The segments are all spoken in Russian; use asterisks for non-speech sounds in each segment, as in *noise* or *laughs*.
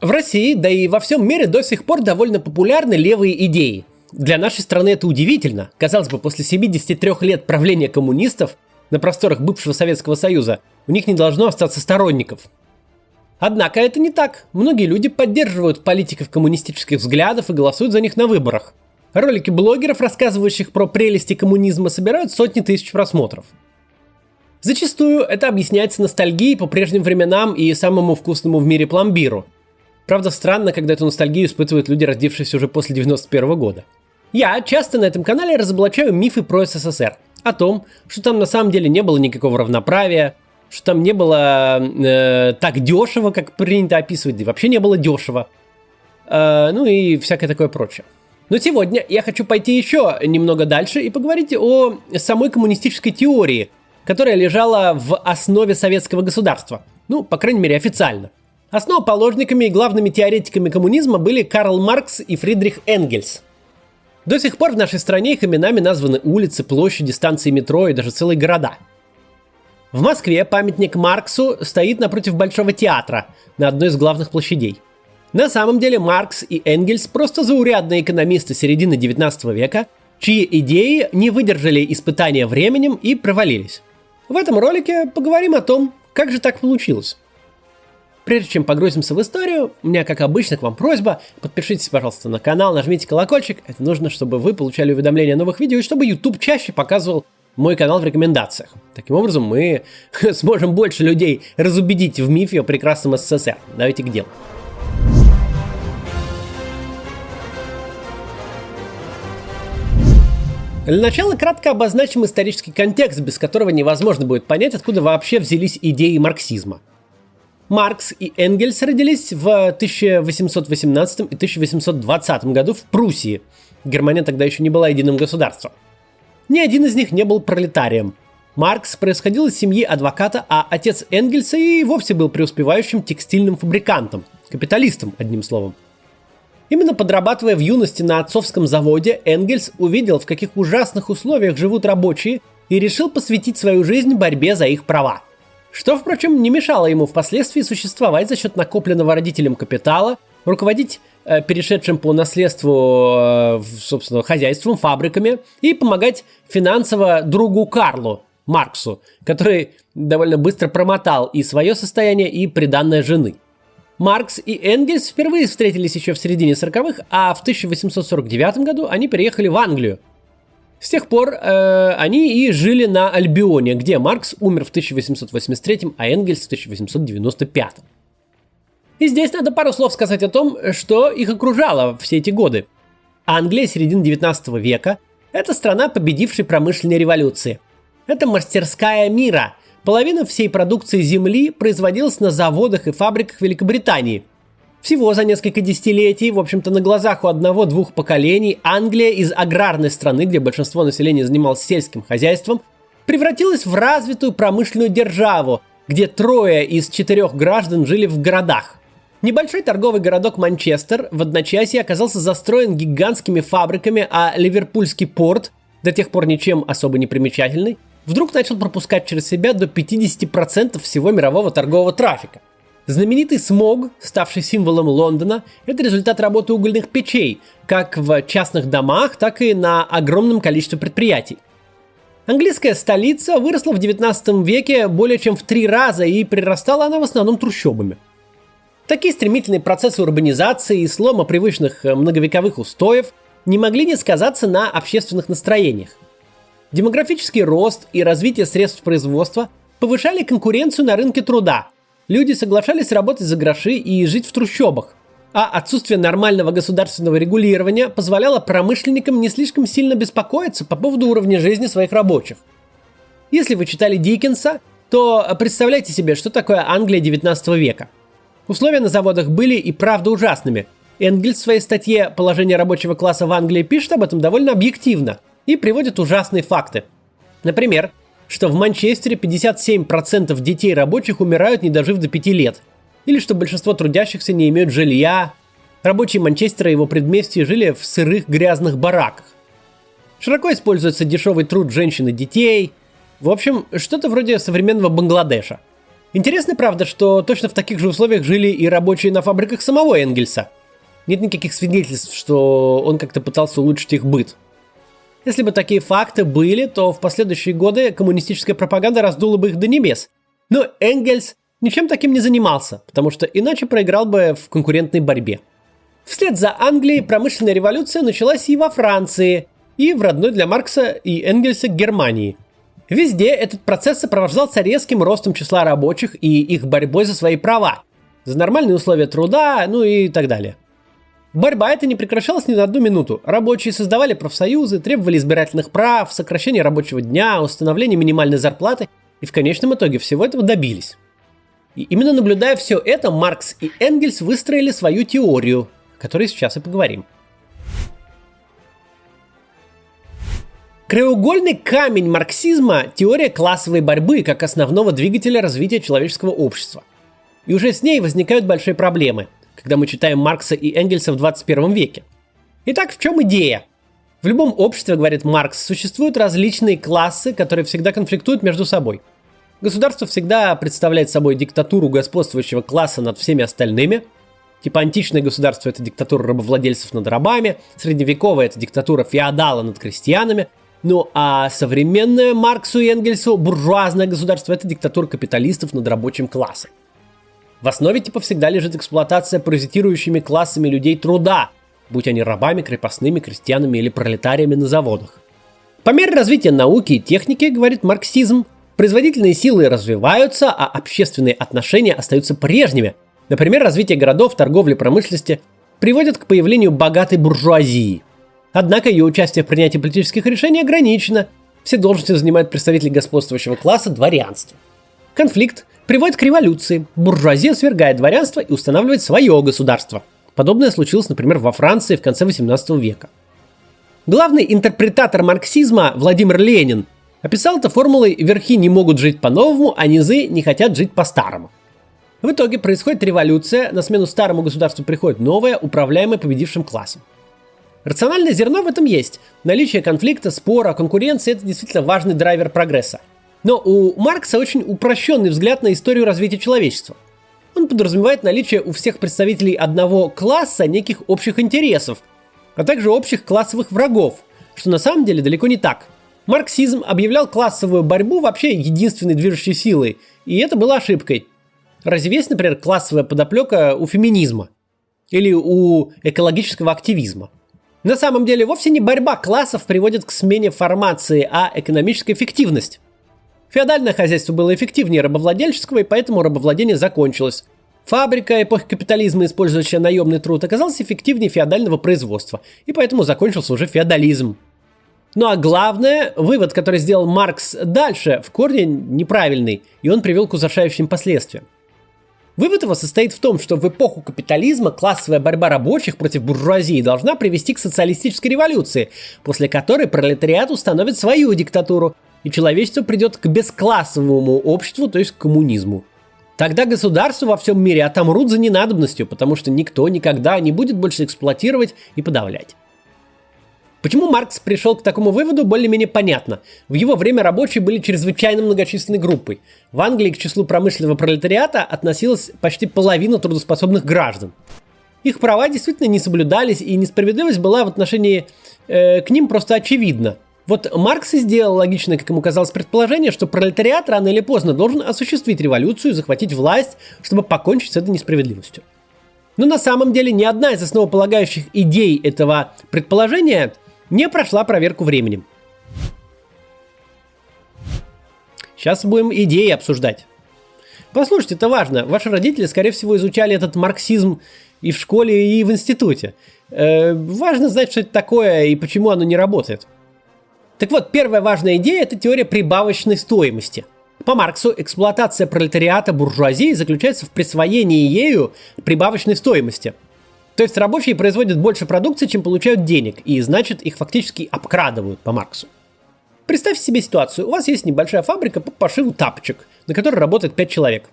В России, да и во всем мире до сих пор довольно популярны левые идеи. Для нашей страны это удивительно. Казалось бы, после 73 лет правления коммунистов на просторах бывшего Советского Союза у них не должно остаться сторонников. Однако это не так. Многие люди поддерживают политиков коммунистических взглядов и голосуют за них на выборах. Ролики блогеров, рассказывающих про прелести коммунизма, собирают сотни тысяч просмотров. Зачастую это объясняется ностальгией по прежним временам и самому вкусному в мире пломбиру – Правда, странно, когда эту ностальгию испытывают люди, родившиеся уже после 91 года. Я часто на этом канале разоблачаю мифы про СССР. О том, что там на самом деле не было никакого равноправия, что там не было э, так дешево, как принято описывать, да и вообще не было дешево. Э, ну и всякое такое прочее. Но сегодня я хочу пойти еще немного дальше и поговорить о самой коммунистической теории, которая лежала в основе советского государства. Ну, по крайней мере, официально. Основоположниками и главными теоретиками коммунизма были Карл Маркс и Фридрих Энгельс. До сих пор в нашей стране их именами названы улицы, площади, станции метро и даже целые города. В Москве памятник Марксу стоит напротив Большого театра на одной из главных площадей. На самом деле Маркс и Энгельс просто заурядные экономисты середины 19 века, чьи идеи не выдержали испытания временем и провалились. В этом ролике поговорим о том, как же так получилось. Прежде чем погрузимся в историю, у меня, как обычно, к вам просьба. Подпишитесь, пожалуйста, на канал, нажмите колокольчик. Это нужно, чтобы вы получали уведомления о новых видео и чтобы YouTube чаще показывал мой канал в рекомендациях. Таким образом, мы *laughs* сможем больше людей разубедить в мифе о прекрасном СССР. Давайте к делу. Для начала кратко обозначим исторический контекст, без которого невозможно будет понять, откуда вообще взялись идеи марксизма – Маркс и Энгельс родились в 1818 и 1820 году в Пруссии. Германия тогда еще не была единым государством. Ни один из них не был пролетарием. Маркс происходил из семьи адвоката, а отец Энгельса и вовсе был преуспевающим текстильным фабрикантом, капиталистом, одним словом. Именно подрабатывая в юности на отцовском заводе, Энгельс увидел, в каких ужасных условиях живут рабочие, и решил посвятить свою жизнь борьбе за их права – что, впрочем, не мешало ему впоследствии существовать за счет накопленного родителем капитала, руководить э, перешедшим по наследству, э, собственно, хозяйством, фабриками и помогать финансово другу Карлу, Марксу, который довольно быстро промотал и свое состояние, и приданное жены. Маркс и Энгельс впервые встретились еще в середине 40-х, а в 1849 году они переехали в Англию, с тех пор э, они и жили на Альбионе, где Маркс умер в 1883, а Энгельс в 1895. И здесь надо пару слов сказать о том, что их окружало все эти годы. Англия середины 19 века – это страна победившей промышленной революции. Это мастерская мира. Половина всей продукции земли производилась на заводах и фабриках Великобритании – всего за несколько десятилетий, в общем-то на глазах у одного-двух поколений, Англия из аграрной страны, где большинство населения занималось сельским хозяйством, превратилась в развитую промышленную державу, где трое из четырех граждан жили в городах. Небольшой торговый городок Манчестер в одночасье оказался застроен гигантскими фабриками, а Ливерпульский порт, до тех пор ничем особо не примечательный, вдруг начал пропускать через себя до 50% всего мирового торгового трафика. Знаменитый смог, ставший символом Лондона, это результат работы угольных печей, как в частных домах, так и на огромном количестве предприятий. Английская столица выросла в 19 веке более чем в три раза и прирастала она в основном трущобами. Такие стремительные процессы урбанизации и слома привычных э, многовековых устоев не могли не сказаться на общественных настроениях. Демографический рост и развитие средств производства повышали конкуренцию на рынке труда – люди соглашались работать за гроши и жить в трущобах. А отсутствие нормального государственного регулирования позволяло промышленникам не слишком сильно беспокоиться по поводу уровня жизни своих рабочих. Если вы читали Диккенса, то представляйте себе, что такое Англия 19 века. Условия на заводах были и правда ужасными. Энгельс в своей статье «Положение рабочего класса в Англии» пишет об этом довольно объективно и приводит ужасные факты. Например, что в Манчестере 57% детей рабочих умирают, не дожив до 5 лет. Или что большинство трудящихся не имеют жилья. Рабочие Манчестера и его предместья жили в сырых грязных бараках. Широко используется дешевый труд женщин и детей. В общем, что-то вроде современного Бангладеша. Интересно, правда, что точно в таких же условиях жили и рабочие на фабриках самого Энгельса. Нет никаких свидетельств, что он как-то пытался улучшить их быт. Если бы такие факты были, то в последующие годы коммунистическая пропаганда раздула бы их до небес. Но Энгельс ничем таким не занимался, потому что иначе проиграл бы в конкурентной борьбе. Вслед за Англией промышленная революция началась и во Франции, и в родной для Маркса и Энгельса Германии. Везде этот процесс сопровождался резким ростом числа рабочих и их борьбой за свои права, за нормальные условия труда, ну и так далее. Борьба эта не прекращалась ни на одну минуту. Рабочие создавали профсоюзы, требовали избирательных прав, сокращения рабочего дня, установления минимальной зарплаты и в конечном итоге всего этого добились. И именно наблюдая все это, Маркс и Энгельс выстроили свою теорию, о которой сейчас и поговорим. Краеугольный камень марксизма – теория классовой борьбы как основного двигателя развития человеческого общества. И уже с ней возникают большие проблемы – когда мы читаем Маркса и Энгельса в 21 веке. Итак, в чем идея? В любом обществе, говорит Маркс, существуют различные классы, которые всегда конфликтуют между собой. Государство всегда представляет собой диктатуру господствующего класса над всеми остальными. Типа античное государство – это диктатура рабовладельцев над рабами, средневековая – это диктатура феодала над крестьянами, ну а современное Марксу и Энгельсу буржуазное государство – это диктатура капиталистов над рабочим классом. В основе типа всегда лежит эксплуатация паразитирующими классами людей труда, будь они рабами, крепостными, крестьянами или пролетариями на заводах. По мере развития науки и техники, говорит марксизм, производительные силы развиваются, а общественные отношения остаются прежними. Например, развитие городов, торговли, промышленности приводит к появлению богатой буржуазии. Однако ее участие в принятии политических решений ограничено. Все должности занимают представители господствующего класса дворянства. Конфликт приводит к революции. Буржуазия свергает дворянство и устанавливает свое государство. Подобное случилось, например, во Франции в конце 18 века. Главный интерпретатор марксизма Владимир Ленин описал это формулой «верхи не могут жить по-новому, а низы не хотят жить по-старому». В итоге происходит революция, на смену старому государству приходит новое, управляемое победившим классом. Рациональное зерно в этом есть. Наличие конфликта, спора, конкуренции – это действительно важный драйвер прогресса. Но у Маркса очень упрощенный взгляд на историю развития человечества. Он подразумевает наличие у всех представителей одного класса неких общих интересов, а также общих классовых врагов, что на самом деле далеко не так. Марксизм объявлял классовую борьбу вообще единственной движущей силой, и это было ошибкой. Разве есть, например, классовая подоплека у феминизма? Или у экологического активизма? На самом деле вовсе не борьба классов приводит к смене формации, а экономическая эффективность. Феодальное хозяйство было эффективнее рабовладельческого, и поэтому рабовладение закончилось. Фабрика эпохи капитализма, использующая наемный труд, оказалась эффективнее феодального производства, и поэтому закончился уже феодализм. Ну а главное, вывод, который сделал Маркс дальше, в корне неправильный, и он привел к ужасающим последствиям. Вывод его состоит в том, что в эпоху капитализма классовая борьба рабочих против буржуазии должна привести к социалистической революции, после которой пролетариат установит свою диктатуру, и человечество придет к бесклассовому обществу, то есть к коммунизму. Тогда государства во всем мире отомрут за ненадобностью, потому что никто никогда не будет больше эксплуатировать и подавлять. Почему Маркс пришел к такому выводу, более-менее понятно. В его время рабочие были чрезвычайно многочисленной группой. В Англии к числу промышленного пролетариата относилась почти половина трудоспособных граждан. Их права действительно не соблюдались, и несправедливость была в отношении э, к ним просто очевидна. Вот Маркс и сделал логичное, как ему казалось, предположение, что пролетариат рано или поздно должен осуществить революцию, захватить власть, чтобы покончить с этой несправедливостью. Но на самом деле ни одна из основополагающих идей этого предположения не прошла проверку временем. Сейчас будем идеи обсуждать. Послушайте, это важно. Ваши родители, скорее всего, изучали этот марксизм и в школе, и в институте. Э, важно знать, что это такое и почему оно не работает. Так вот, первая важная идея – это теория прибавочной стоимости. По Марксу эксплуатация пролетариата буржуазии заключается в присвоении ею прибавочной стоимости. То есть рабочие производят больше продукции, чем получают денег, и значит их фактически обкрадывают по Марксу. Представьте себе ситуацию. У вас есть небольшая фабрика по пошиву тапочек, на которой работает 5 человек.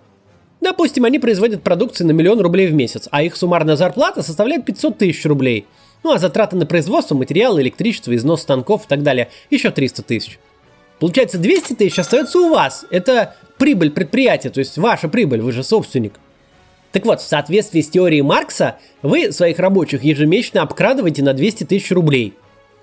Допустим, они производят продукцию на миллион рублей в месяц, а их суммарная зарплата составляет 500 тысяч рублей – ну а затраты на производство, материалы, электричество, износ станков и так далее еще 300 тысяч. Получается, 200 тысяч остается у вас. Это прибыль предприятия, то есть ваша прибыль, вы же собственник. Так вот, в соответствии с теорией Маркса, вы своих рабочих ежемесячно обкрадываете на 200 тысяч рублей.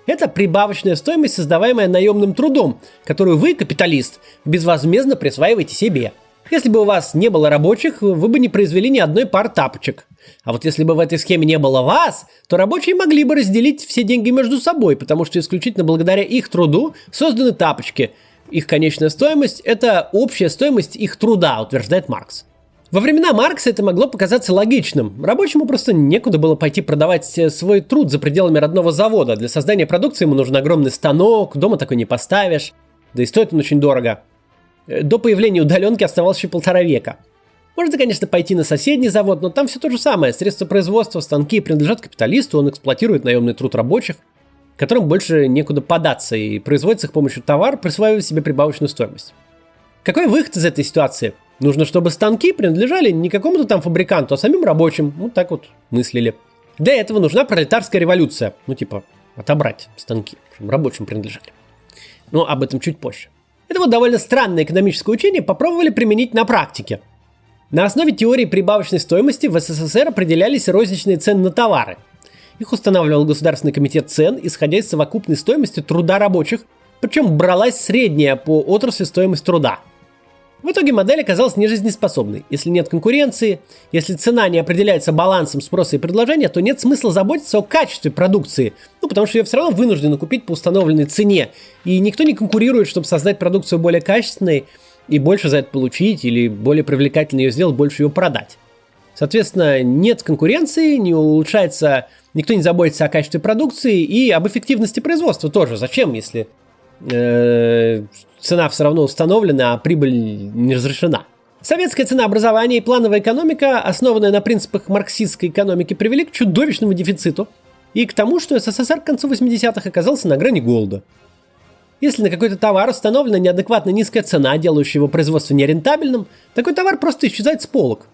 Это прибавочная стоимость, создаваемая наемным трудом, которую вы, капиталист, безвозмездно присваиваете себе. Если бы у вас не было рабочих, вы бы не произвели ни одной пары тапочек. А вот если бы в этой схеме не было вас, то рабочие могли бы разделить все деньги между собой, потому что исключительно благодаря их труду созданы тапочки. Их конечная стоимость – это общая стоимость их труда, утверждает Маркс. Во времена Маркса это могло показаться логичным. Рабочему просто некуда было пойти продавать э, свой труд за пределами родного завода. Для создания продукции ему нужен огромный станок, дома такой не поставишь. Да и стоит он очень дорого. Э, до появления удаленки оставалось еще полтора века. Можно, конечно, пойти на соседний завод, но там все то же самое. Средства производства, станки принадлежат капиталисту, он эксплуатирует наемный труд рабочих, которым больше некуда податься, и производит с их помощью товар, присваивая себе прибавочную стоимость. Какой выход из этой ситуации – Нужно, чтобы станки принадлежали не какому-то там фабриканту, а самим рабочим. Вот так вот мыслили. Для этого нужна пролетарская революция. Ну, типа, отобрать станки, чтобы рабочим принадлежали. Но об этом чуть позже. Это вот довольно странное экономическое учение попробовали применить на практике. На основе теории прибавочной стоимости в СССР определялись розничные цены на товары. Их устанавливал Государственный комитет цен, исходя из совокупной стоимости труда рабочих, причем бралась средняя по отрасли стоимость труда – в итоге модель оказалась нежизнеспособной. Если нет конкуренции, если цена не определяется балансом спроса и предложения, то нет смысла заботиться о качестве продукции, ну потому что ее все равно вынуждены купить по установленной цене, и никто не конкурирует, чтобы создать продукцию более качественной и больше за это получить, или более привлекательно ее сделать, больше ее продать. Соответственно, нет конкуренции, не улучшается, никто не заботится о качестве продукции и об эффективности производства тоже. Зачем, если э, цена все равно установлена, а прибыль не разрешена. Советское ценообразование и плановая экономика, основанная на принципах марксистской экономики, привели к чудовищному дефициту и к тому, что СССР к концу 80-х оказался на грани голода. Если на какой-то товар установлена неадекватно низкая цена, делающая его производство нерентабельным, такой товар просто исчезает с полок.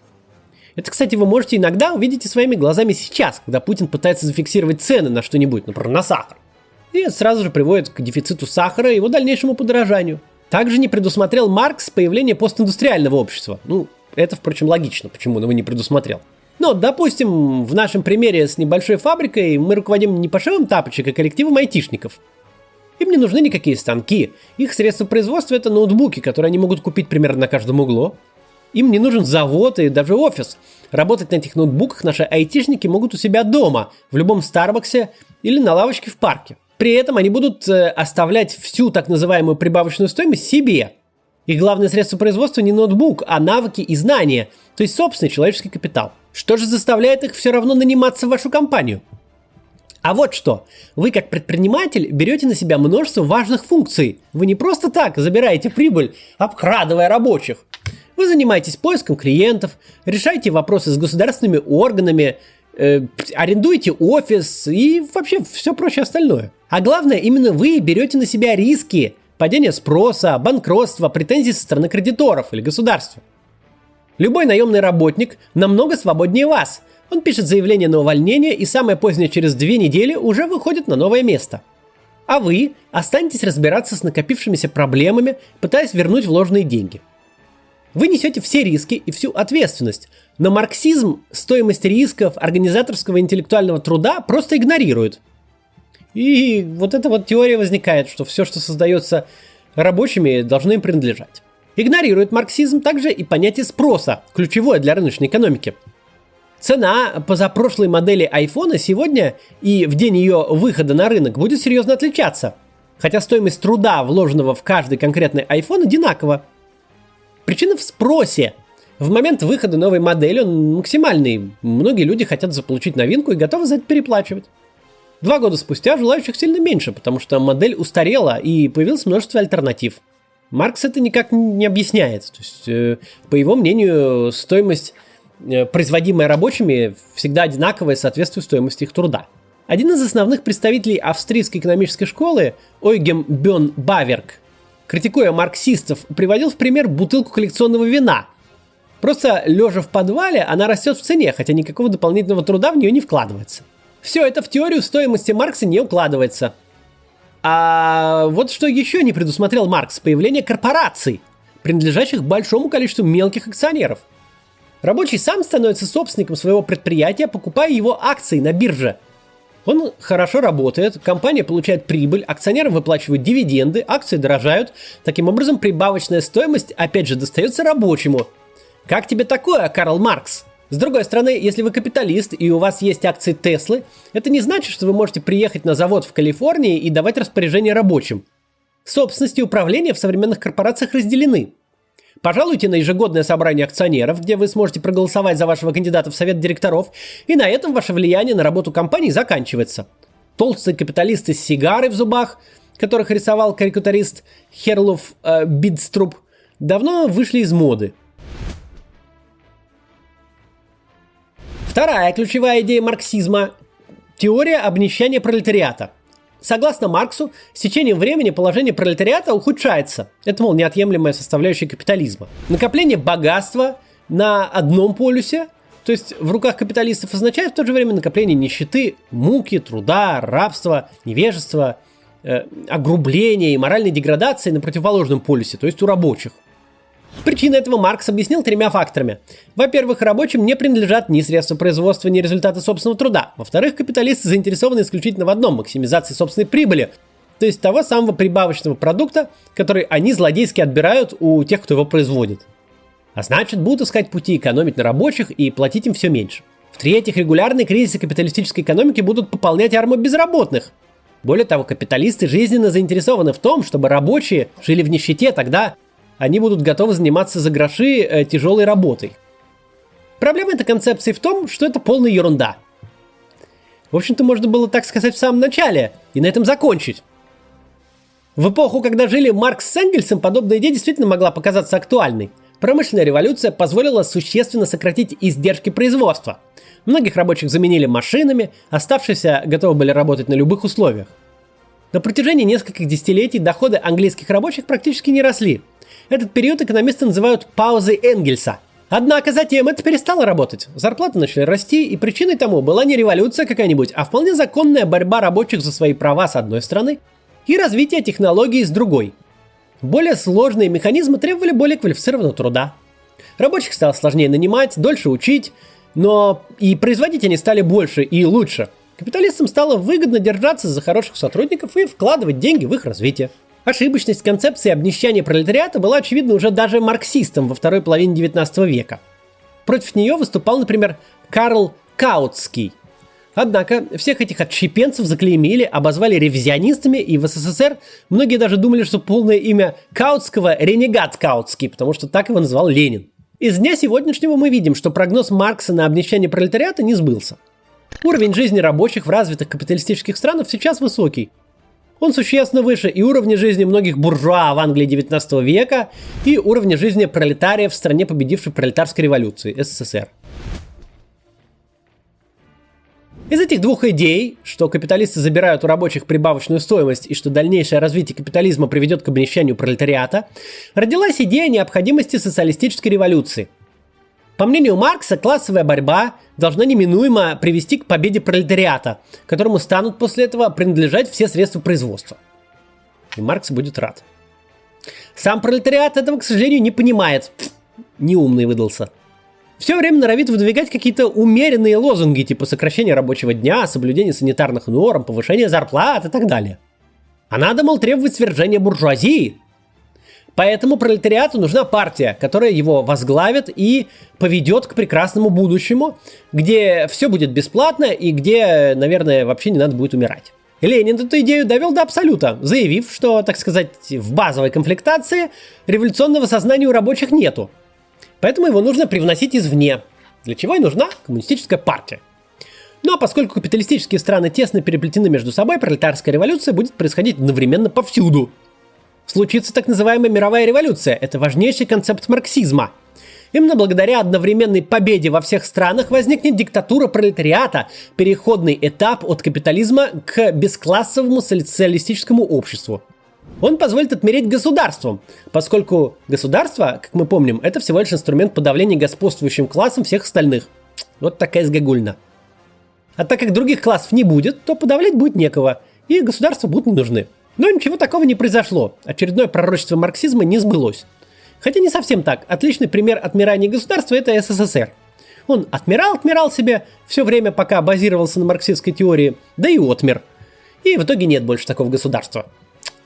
Это, кстати, вы можете иногда увидеть и своими глазами сейчас, когда Путин пытается зафиксировать цены на что-нибудь, например, на сахар. И сразу же приводит к дефициту сахара и его дальнейшему подорожанию. Также не предусмотрел Маркс появление постиндустриального общества. Ну, это, впрочем, логично, почему он его не предусмотрел. Но, допустим, в нашем примере с небольшой фабрикой мы руководим не пошивом тапочек, а коллективом айтишников. Им не нужны никакие станки. Их средства производства – это ноутбуки, которые они могут купить примерно на каждом углу. Им не нужен завод и даже офис. Работать на этих ноутбуках наши айтишники могут у себя дома, в любом Старбаксе или на лавочке в парке. При этом они будут э, оставлять всю так называемую прибавочную стоимость себе. Их главное средство производства не ноутбук, а навыки и знания, то есть собственный человеческий капитал. Что же заставляет их все равно наниматься в вашу компанию? А вот что. Вы как предприниматель берете на себя множество важных функций. Вы не просто так забираете прибыль, обкрадывая рабочих. Вы занимаетесь поиском клиентов, решаете вопросы с государственными органами, э, арендуете офис и вообще все прочее остальное. А главное, именно вы берете на себя риски падения спроса, банкротства, претензий со стороны кредиторов или государства. Любой наемный работник намного свободнее вас. Он пишет заявление на увольнение и самое позднее через две недели уже выходит на новое место. А вы останетесь разбираться с накопившимися проблемами, пытаясь вернуть вложенные деньги – вы несете все риски и всю ответственность, но марксизм стоимость рисков организаторского интеллектуального труда просто игнорирует. И вот эта вот теория возникает, что все, что создается рабочими, должно им принадлежать. Игнорирует марксизм также и понятие спроса, ключевое для рыночной экономики. Цена позапрошлой модели iPhone сегодня и в день ее выхода на рынок будет серьезно отличаться. Хотя стоимость труда, вложенного в каждый конкретный iPhone, одинакова – Причина в спросе. В момент выхода новой модели он максимальный. Многие люди хотят заполучить новинку и готовы за это переплачивать. Два года спустя желающих сильно меньше, потому что модель устарела и появилось множество альтернатив. Маркс это никак не объясняет. То есть, э, по его мнению, стоимость, э, производимая рабочими, всегда одинаковая соответствует стоимости их труда. Один из основных представителей австрийской экономической школы, Ойгем Бен Баверк, критикуя марксистов, приводил в пример бутылку коллекционного вина. Просто лежа в подвале, она растет в цене, хотя никакого дополнительного труда в нее не вкладывается. Все это в теорию стоимости Маркса не укладывается. А вот что еще не предусмотрел Маркс – появление корпораций, принадлежащих большому количеству мелких акционеров. Рабочий сам становится собственником своего предприятия, покупая его акции на бирже. Он хорошо работает, компания получает прибыль, акционерам выплачивают дивиденды, акции дорожают. Таким образом, прибавочная стоимость, опять же, достается рабочему. Как тебе такое, Карл Маркс? С другой стороны, если вы капиталист и у вас есть акции Теслы, это не значит, что вы можете приехать на завод в Калифорнии и давать распоряжение рабочим. Собственность и управление в современных корпорациях разделены. Пожалуйте на ежегодное собрание акционеров, где вы сможете проголосовать за вашего кандидата в совет директоров, и на этом ваше влияние на работу компании заканчивается. Толстые капиталисты с сигарой в зубах, которых рисовал карикатурист Херлов э, Бидструб, давно вышли из моды – Вторая ключевая идея марксизма – теория обнищания пролетариата. Согласно Марксу, с течением времени положение пролетариата ухудшается. Это, мол, неотъемлемая составляющая капитализма. Накопление богатства на одном полюсе, то есть в руках капиталистов, означает в то же время накопление нищеты, муки, труда, рабства, невежества, э, огрубления и моральной деградации на противоположном полюсе, то есть у рабочих. Причины этого Маркс объяснил тремя факторами. Во-первых, рабочим не принадлежат ни средства производства, ни результаты собственного труда. Во-вторых, капиталисты заинтересованы исключительно в одном – максимизации собственной прибыли, то есть того самого прибавочного продукта, который они злодейски отбирают у тех, кто его производит. А значит, будут искать пути экономить на рабочих и платить им все меньше. В-третьих, регулярные кризисы капиталистической экономики будут пополнять арму безработных. Более того, капиталисты жизненно заинтересованы в том, чтобы рабочие жили в нищете тогда, они будут готовы заниматься за гроши э, тяжелой работой. Проблема этой концепции в том, что это полная ерунда. В общем-то, можно было так сказать в самом начале и на этом закончить. В эпоху, когда жили Маркс с Энгельсом, подобная идея действительно могла показаться актуальной. Промышленная революция позволила существенно сократить издержки производства. Многих рабочих заменили машинами, оставшиеся готовы были работать на любых условиях. На протяжении нескольких десятилетий доходы английских рабочих практически не росли – этот период экономисты называют паузой Энгельса. Однако затем это перестало работать. Зарплаты начали расти, и причиной тому была не революция какая-нибудь, а вполне законная борьба рабочих за свои права с одной стороны и развитие технологий с другой. Более сложные механизмы требовали более квалифицированного труда. Рабочих стало сложнее нанимать, дольше учить, но и производить они стали больше и лучше. Капиталистам стало выгодно держаться за хороших сотрудников и вкладывать деньги в их развитие. Ошибочность концепции обнищания пролетариата была очевидна уже даже марксистам во второй половине 19 века. Против нее выступал, например, Карл Каутский. Однако всех этих отщепенцев заклеймили, обозвали ревизионистами, и в СССР многие даже думали, что полное имя Каутского – ренегат Каутский, потому что так его называл Ленин. Из дня сегодняшнего мы видим, что прогноз Маркса на обнищание пролетариата не сбылся. Уровень жизни рабочих в развитых капиталистических странах сейчас высокий – он существенно выше и уровня жизни многих буржуа в Англии 19 века, и уровня жизни пролетариев в стране, победившей пролетарской революции, СССР. Из этих двух идей, что капиталисты забирают у рабочих прибавочную стоимость и что дальнейшее развитие капитализма приведет к обнищанию пролетариата, родилась идея необходимости социалистической революции – по мнению Маркса, классовая борьба должна неминуемо привести к победе пролетариата, которому станут после этого принадлежать все средства производства. И Маркс будет рад. Сам пролетариат этого, к сожалению, не понимает. Неумный выдался. Все время норовит выдвигать какие-то умеренные лозунги, типа сокращения рабочего дня, соблюдения санитарных норм, повышения зарплат и так далее. А надо, мол, требовать свержения буржуазии, Поэтому пролетариату нужна партия, которая его возглавит и поведет к прекрасному будущему, где все будет бесплатно и где, наверное, вообще не надо будет умирать. Ленин эту идею довел до абсолюта, заявив, что, так сказать, в базовой комплектации революционного сознания у рабочих нету. Поэтому его нужно привносить извне, для чего и нужна коммунистическая партия. Ну а поскольку капиталистические страны тесно переплетены между собой, пролетарская революция будет происходить одновременно повсюду – случится так называемая мировая революция. Это важнейший концепт марксизма. Именно благодаря одновременной победе во всех странах возникнет диктатура пролетариата, переходный этап от капитализма к бесклассовому социалистическому обществу. Он позволит отмереть государством, поскольку государство, как мы помним, это всего лишь инструмент подавления господствующим классом всех остальных. Вот такая сгагульна. А так как других классов не будет, то подавлять будет некого, и государства будут не нужны. Но ничего такого не произошло. Очередное пророчество марксизма не сбылось. Хотя не совсем так. Отличный пример отмирания государства – это СССР. Он отмирал, отмирал себе все время, пока базировался на марксистской теории, да и отмер. И в итоге нет больше такого государства.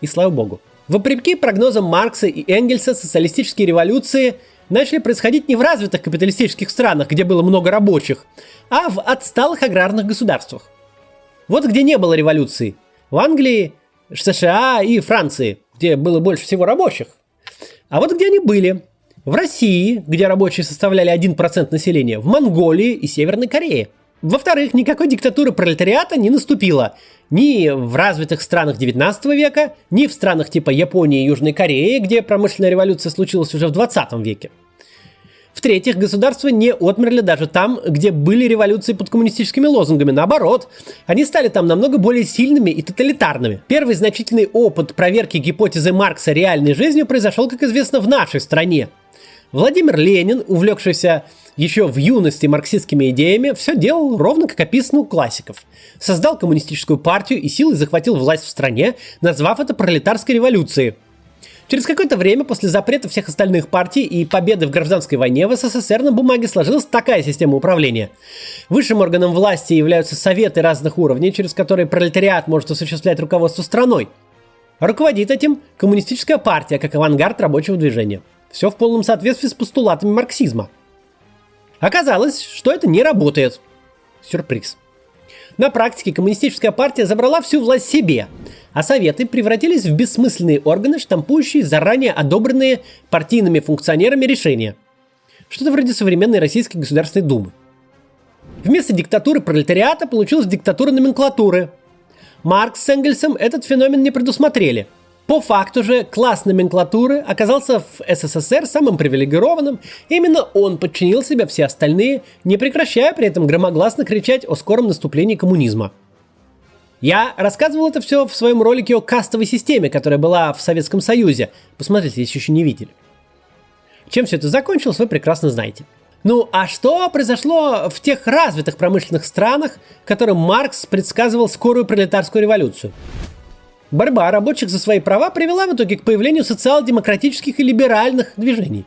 И слава богу. Вопреки прогнозам Маркса и Энгельса, социалистические революции начали происходить не в развитых капиталистических странах, где было много рабочих, а в отсталых аграрных государствах. Вот где не было революции. В Англии, США и Франции, где было больше всего рабочих. А вот где они были. В России, где рабочие составляли 1% населения, в Монголии и Северной Корее. Во-вторых, никакой диктатуры пролетариата не наступило ни в развитых странах 19 века, ни в странах типа Японии и Южной Кореи, где промышленная революция случилась уже в 20 веке. В-третьих, государства не отмерли даже там, где были революции под коммунистическими лозунгами. Наоборот, они стали там намного более сильными и тоталитарными. Первый значительный опыт проверки гипотезы Маркса реальной жизнью произошел, как известно, в нашей стране. Владимир Ленин, увлекшийся еще в юности марксистскими идеями, все делал ровно как описано у классиков. Создал коммунистическую партию и силой захватил власть в стране, назвав это пролетарской революцией – Через какое-то время после запрета всех остальных партий и победы в гражданской войне в СССР на бумаге сложилась такая система управления. Высшим органом власти являются советы разных уровней, через которые пролетариат может осуществлять руководство страной. Руководит этим коммунистическая партия, как авангард рабочего движения. Все в полном соответствии с постулатами марксизма. Оказалось, что это не работает. Сюрприз. На практике коммунистическая партия забрала всю власть себе, а советы превратились в бессмысленные органы, штампующие заранее одобренные партийными функционерами решения. Что-то вроде современной Российской Государственной Думы. Вместо диктатуры пролетариата получилась диктатура номенклатуры. Маркс с Энгельсом этот феномен не предусмотрели – по факту же класс номенклатуры оказался в СССР самым привилегированным. Именно он подчинил себя все остальные, не прекращая при этом громогласно кричать о скором наступлении коммунизма. Я рассказывал это все в своем ролике о кастовой системе, которая была в Советском Союзе. Посмотрите, если еще не видели. Чем все это закончилось, вы прекрасно знаете. Ну а что произошло в тех развитых промышленных странах, которым Маркс предсказывал скорую пролетарскую революцию? Борьба рабочих за свои права привела в итоге к появлению социал-демократических и либеральных движений.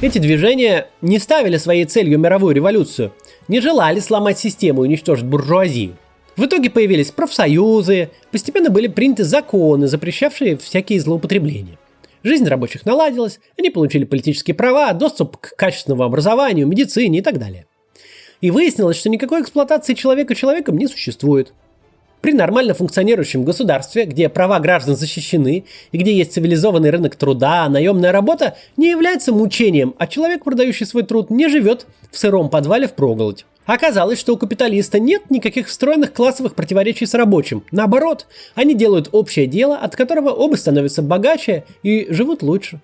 Эти движения не ставили своей целью мировую революцию, не желали сломать систему и уничтожить буржуазию. В итоге появились профсоюзы, постепенно были приняты законы, запрещавшие всякие злоупотребления. Жизнь рабочих наладилась, они получили политические права, доступ к качественному образованию, медицине и так далее. И выяснилось, что никакой эксплуатации человека человеком не существует. При нормально функционирующем государстве, где права граждан защищены и где есть цивилизованный рынок труда, наемная работа не является мучением, а человек, продающий свой труд, не живет в сыром подвале в проголодь. Оказалось, что у капиталиста нет никаких встроенных классовых противоречий с рабочим. Наоборот, они делают общее дело, от которого оба становятся богаче и живут лучше.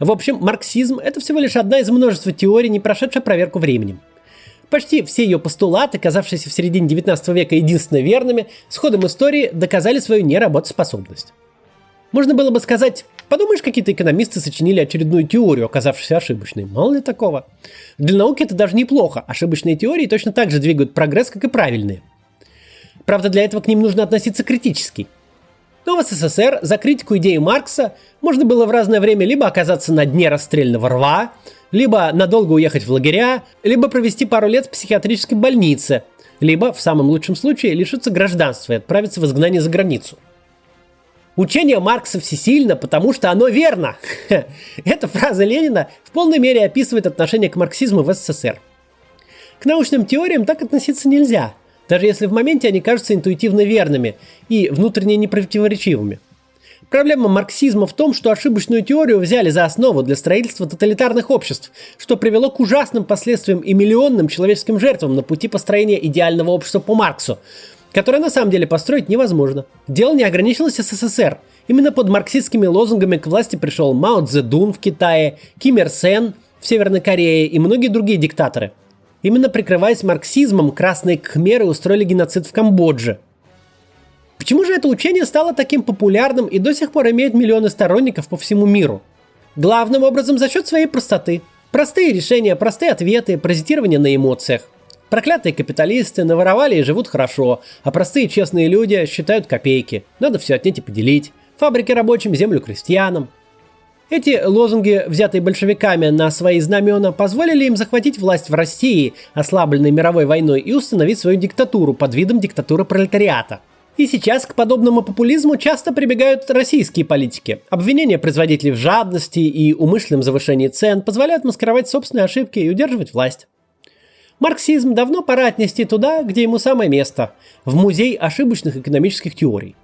В общем, марксизм – это всего лишь одна из множества теорий, не прошедшая проверку временем. Почти все ее постулаты, казавшиеся в середине 19 века единственно верными, с ходом истории доказали свою неработоспособность. Можно было бы сказать, подумаешь, какие-то экономисты сочинили очередную теорию, оказавшуюся ошибочной. Мало ли такого. Для науки это даже неплохо. Ошибочные теории точно так же двигают прогресс, как и правильные. Правда, для этого к ним нужно относиться критически. Но в СССР за критику идеи Маркса можно было в разное время либо оказаться на дне расстрельного рва, либо надолго уехать в лагеря, либо провести пару лет в психиатрической больнице, либо, в самом лучшем случае, лишиться гражданства и отправиться в изгнание за границу. Учение Маркса всесильно, потому что оно верно. *laughs* Эта фраза Ленина в полной мере описывает отношение к марксизму в СССР. К научным теориям так относиться нельзя, даже если в моменте они кажутся интуитивно верными и внутренне непротиворечивыми – Проблема марксизма в том, что ошибочную теорию взяли за основу для строительства тоталитарных обществ, что привело к ужасным последствиям и миллионным человеческим жертвам на пути построения идеального общества по Марксу, которое на самом деле построить невозможно. Дело не ограничилось СССР. Именно под марксистскими лозунгами к власти пришел Мао Цзэдун в Китае, Ким Ир Сен в Северной Корее и многие другие диктаторы. Именно прикрываясь марксизмом, красные кхмеры устроили геноцид в Камбодже – Почему же это учение стало таким популярным и до сих пор имеет миллионы сторонников по всему миру? Главным образом за счет своей простоты. Простые решения, простые ответы, паразитирование на эмоциях. Проклятые капиталисты наворовали и живут хорошо, а простые честные люди считают копейки. Надо все отнять и поделить. Фабрики рабочим, землю крестьянам. Эти лозунги, взятые большевиками на свои знамена, позволили им захватить власть в России, ослабленной мировой войной, и установить свою диктатуру под видом диктатуры пролетариата. И сейчас к подобному популизму часто прибегают российские политики. Обвинения производителей в жадности и умышленном завышении цен позволяют маскировать собственные ошибки и удерживать власть. Марксизм давно пора отнести туда, где ему самое место – в музей ошибочных экономических теорий.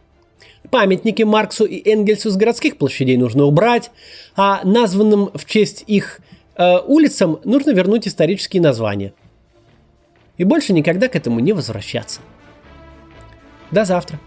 Памятники Марксу и Энгельсу с городских площадей нужно убрать, а названным в честь их э, улицам нужно вернуть исторические названия. И больше никогда к этому не возвращаться. До завтра.